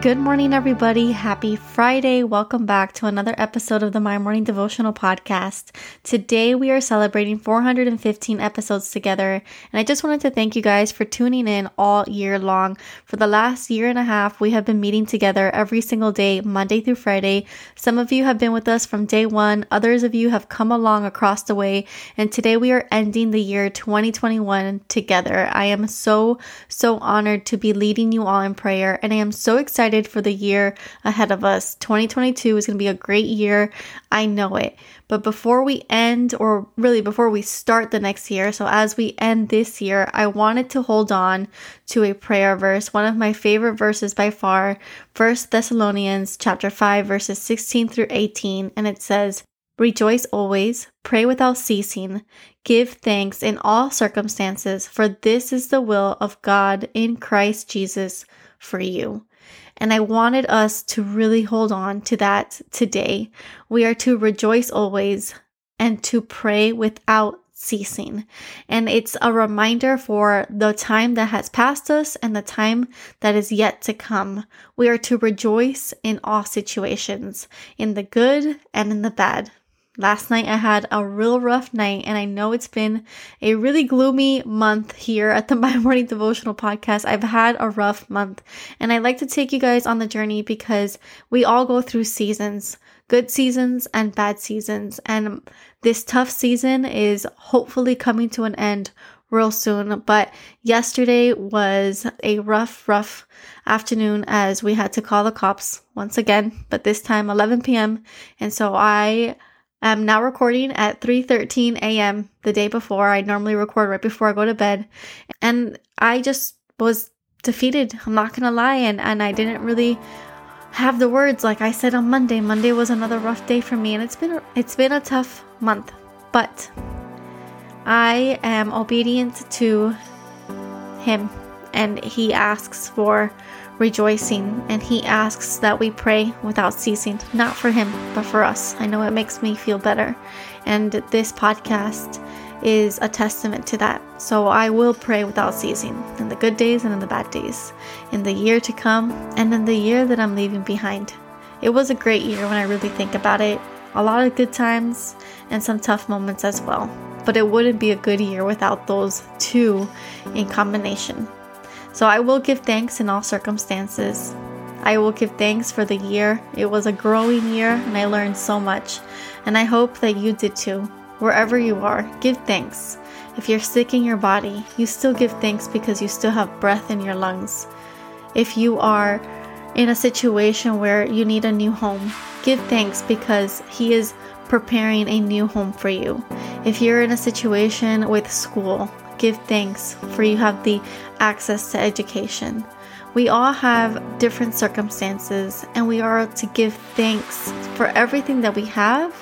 Good morning, everybody. Happy Friday. Welcome back to another episode of the My Morning Devotional Podcast. Today, we are celebrating 415 episodes together, and I just wanted to thank you guys for tuning in all year long. For the last year and a half, we have been meeting together every single day, Monday through Friday. Some of you have been with us from day one, others of you have come along across the way, and today we are ending the year 2021 together. I am so, so honored to be leading you all in prayer, and I am so excited excited for the year ahead of us. 2022 is going to be a great year. I know it. But before we end, or really before we start the next year, so as we end this year, I wanted to hold on to a prayer verse, one of my favorite verses by far, First Thessalonians chapter 5, verses 16 through 18, and it says, Rejoice always, pray without ceasing, give thanks in all circumstances, for this is the will of God in Christ Jesus for you. And I wanted us to really hold on to that today. We are to rejoice always and to pray without ceasing. And it's a reminder for the time that has passed us and the time that is yet to come. We are to rejoice in all situations, in the good and in the bad. Last night I had a real rough night, and I know it's been a really gloomy month here at the My Morning Devotional Podcast. I've had a rough month, and I like to take you guys on the journey because we all go through seasons good seasons and bad seasons. And this tough season is hopefully coming to an end real soon. But yesterday was a rough, rough afternoon as we had to call the cops once again, but this time 11 p.m. And so I I'm now recording at 3:13 a.m. the day before. I normally record right before I go to bed. And I just was defeated. I'm not to lie and and I didn't really have the words like I said on Monday. Monday was another rough day for me and it's been it's been a tough month. But I am obedient to him and he asks for rejoicing, and He asks that we pray without ceasing, not for Him, but for us. I know it makes me feel better, and this podcast is a testament to that. So I will pray without ceasing in the good days and in the bad days, in the year to come, and in the year that I'm leaving behind. It was a great year when I really think about it. A lot of good times and some tough moments as well. But it wouldn't be a good year without those two in combination. So I will give thanks in all circumstances. I will give thanks for the year. It was a growing year and I learned so much. And I hope that you did too. Wherever you are, give thanks. If you're sick in your body, you still give thanks because you still have breath in your lungs. If you are in a situation where you need a new home, give thanks because He is preparing a new home for you. If you're in a situation with school, give thanks for you have the access to education. We all have different circumstances, and we are to give thanks for everything that we have,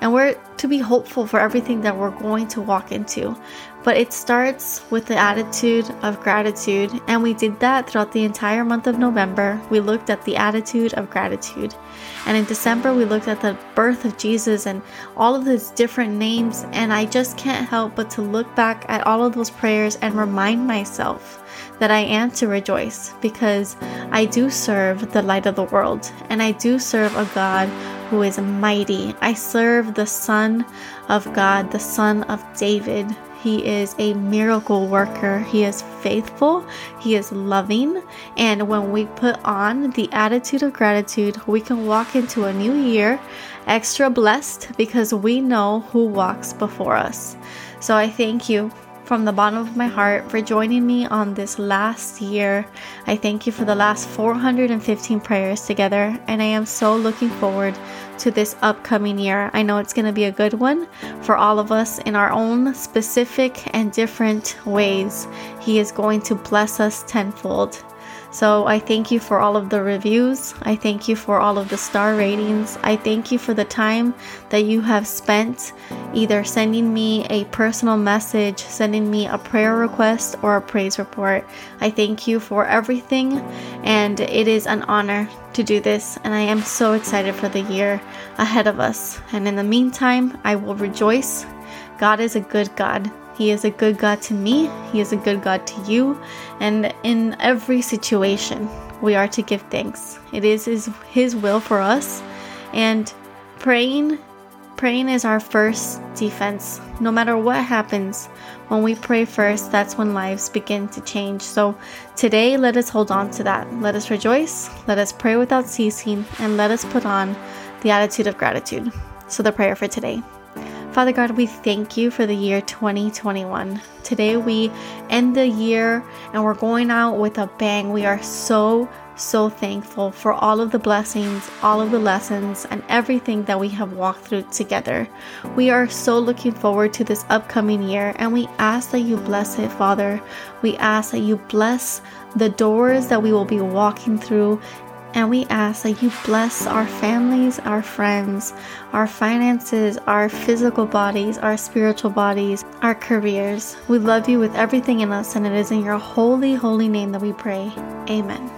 and we're to be hopeful for everything that we're going to walk into. But it starts with the attitude of gratitude, and we did that throughout the entire month of November. We looked at the attitude of gratitude. And in December, we looked at the birth of Jesus and all of his different names. And I just can't help but to look back at all of those prayers and remind myself that I am to rejoice because I do serve the light of the world and I do serve a God who is mighty. I serve the Son of God, the Son of David. He is a miracle worker. He is faithful. He is loving. And when we put on the attitude of gratitude, we can walk into a new year extra blessed because we know who walks before us. So I thank you from the bottom of my heart for joining me on this last year. I thank you for the last 415 prayers together, and I am so looking forward to this upcoming year. I know it's going to be a good one for all of us in our own specific and different ways. He is going to bless us tenfold. So I thank you for all of the reviews. I thank you for all of the star ratings. I thank you for the time that you have spent either sending me a personal message, sending me a prayer request, or a praise report. I thank you for everything, and it is an honor to do this. And I am so excited for the year ahead of us. And in the meantime, I will rejoice. God is a good God. He is a good God to me, He is a good God to you, and in every situation, we are to give thanks. It is His, his will for us, and praying. Praying is our first defense. No matter what happens, when we pray first, that's when lives begin to change. So today, let us hold on to that. Let us rejoice, let us pray without ceasing, and let us put on the attitude of gratitude. So, the prayer for today. Father God, we thank you for the year 2021. Today we end the year and we're going out with a bang. We are so, so thankful for all of the blessings, all of the lessons, and everything that we have walked through together. We are so looking forward to this upcoming year and we ask that you bless it, Father. We ask that you bless the doors that we will be walking through and we ask that you bless our families, our friends, our finances, our physical bodies, our spiritual bodies, our careers. We love you with everything in us, and it is in your holy, holy name that we pray. Amen.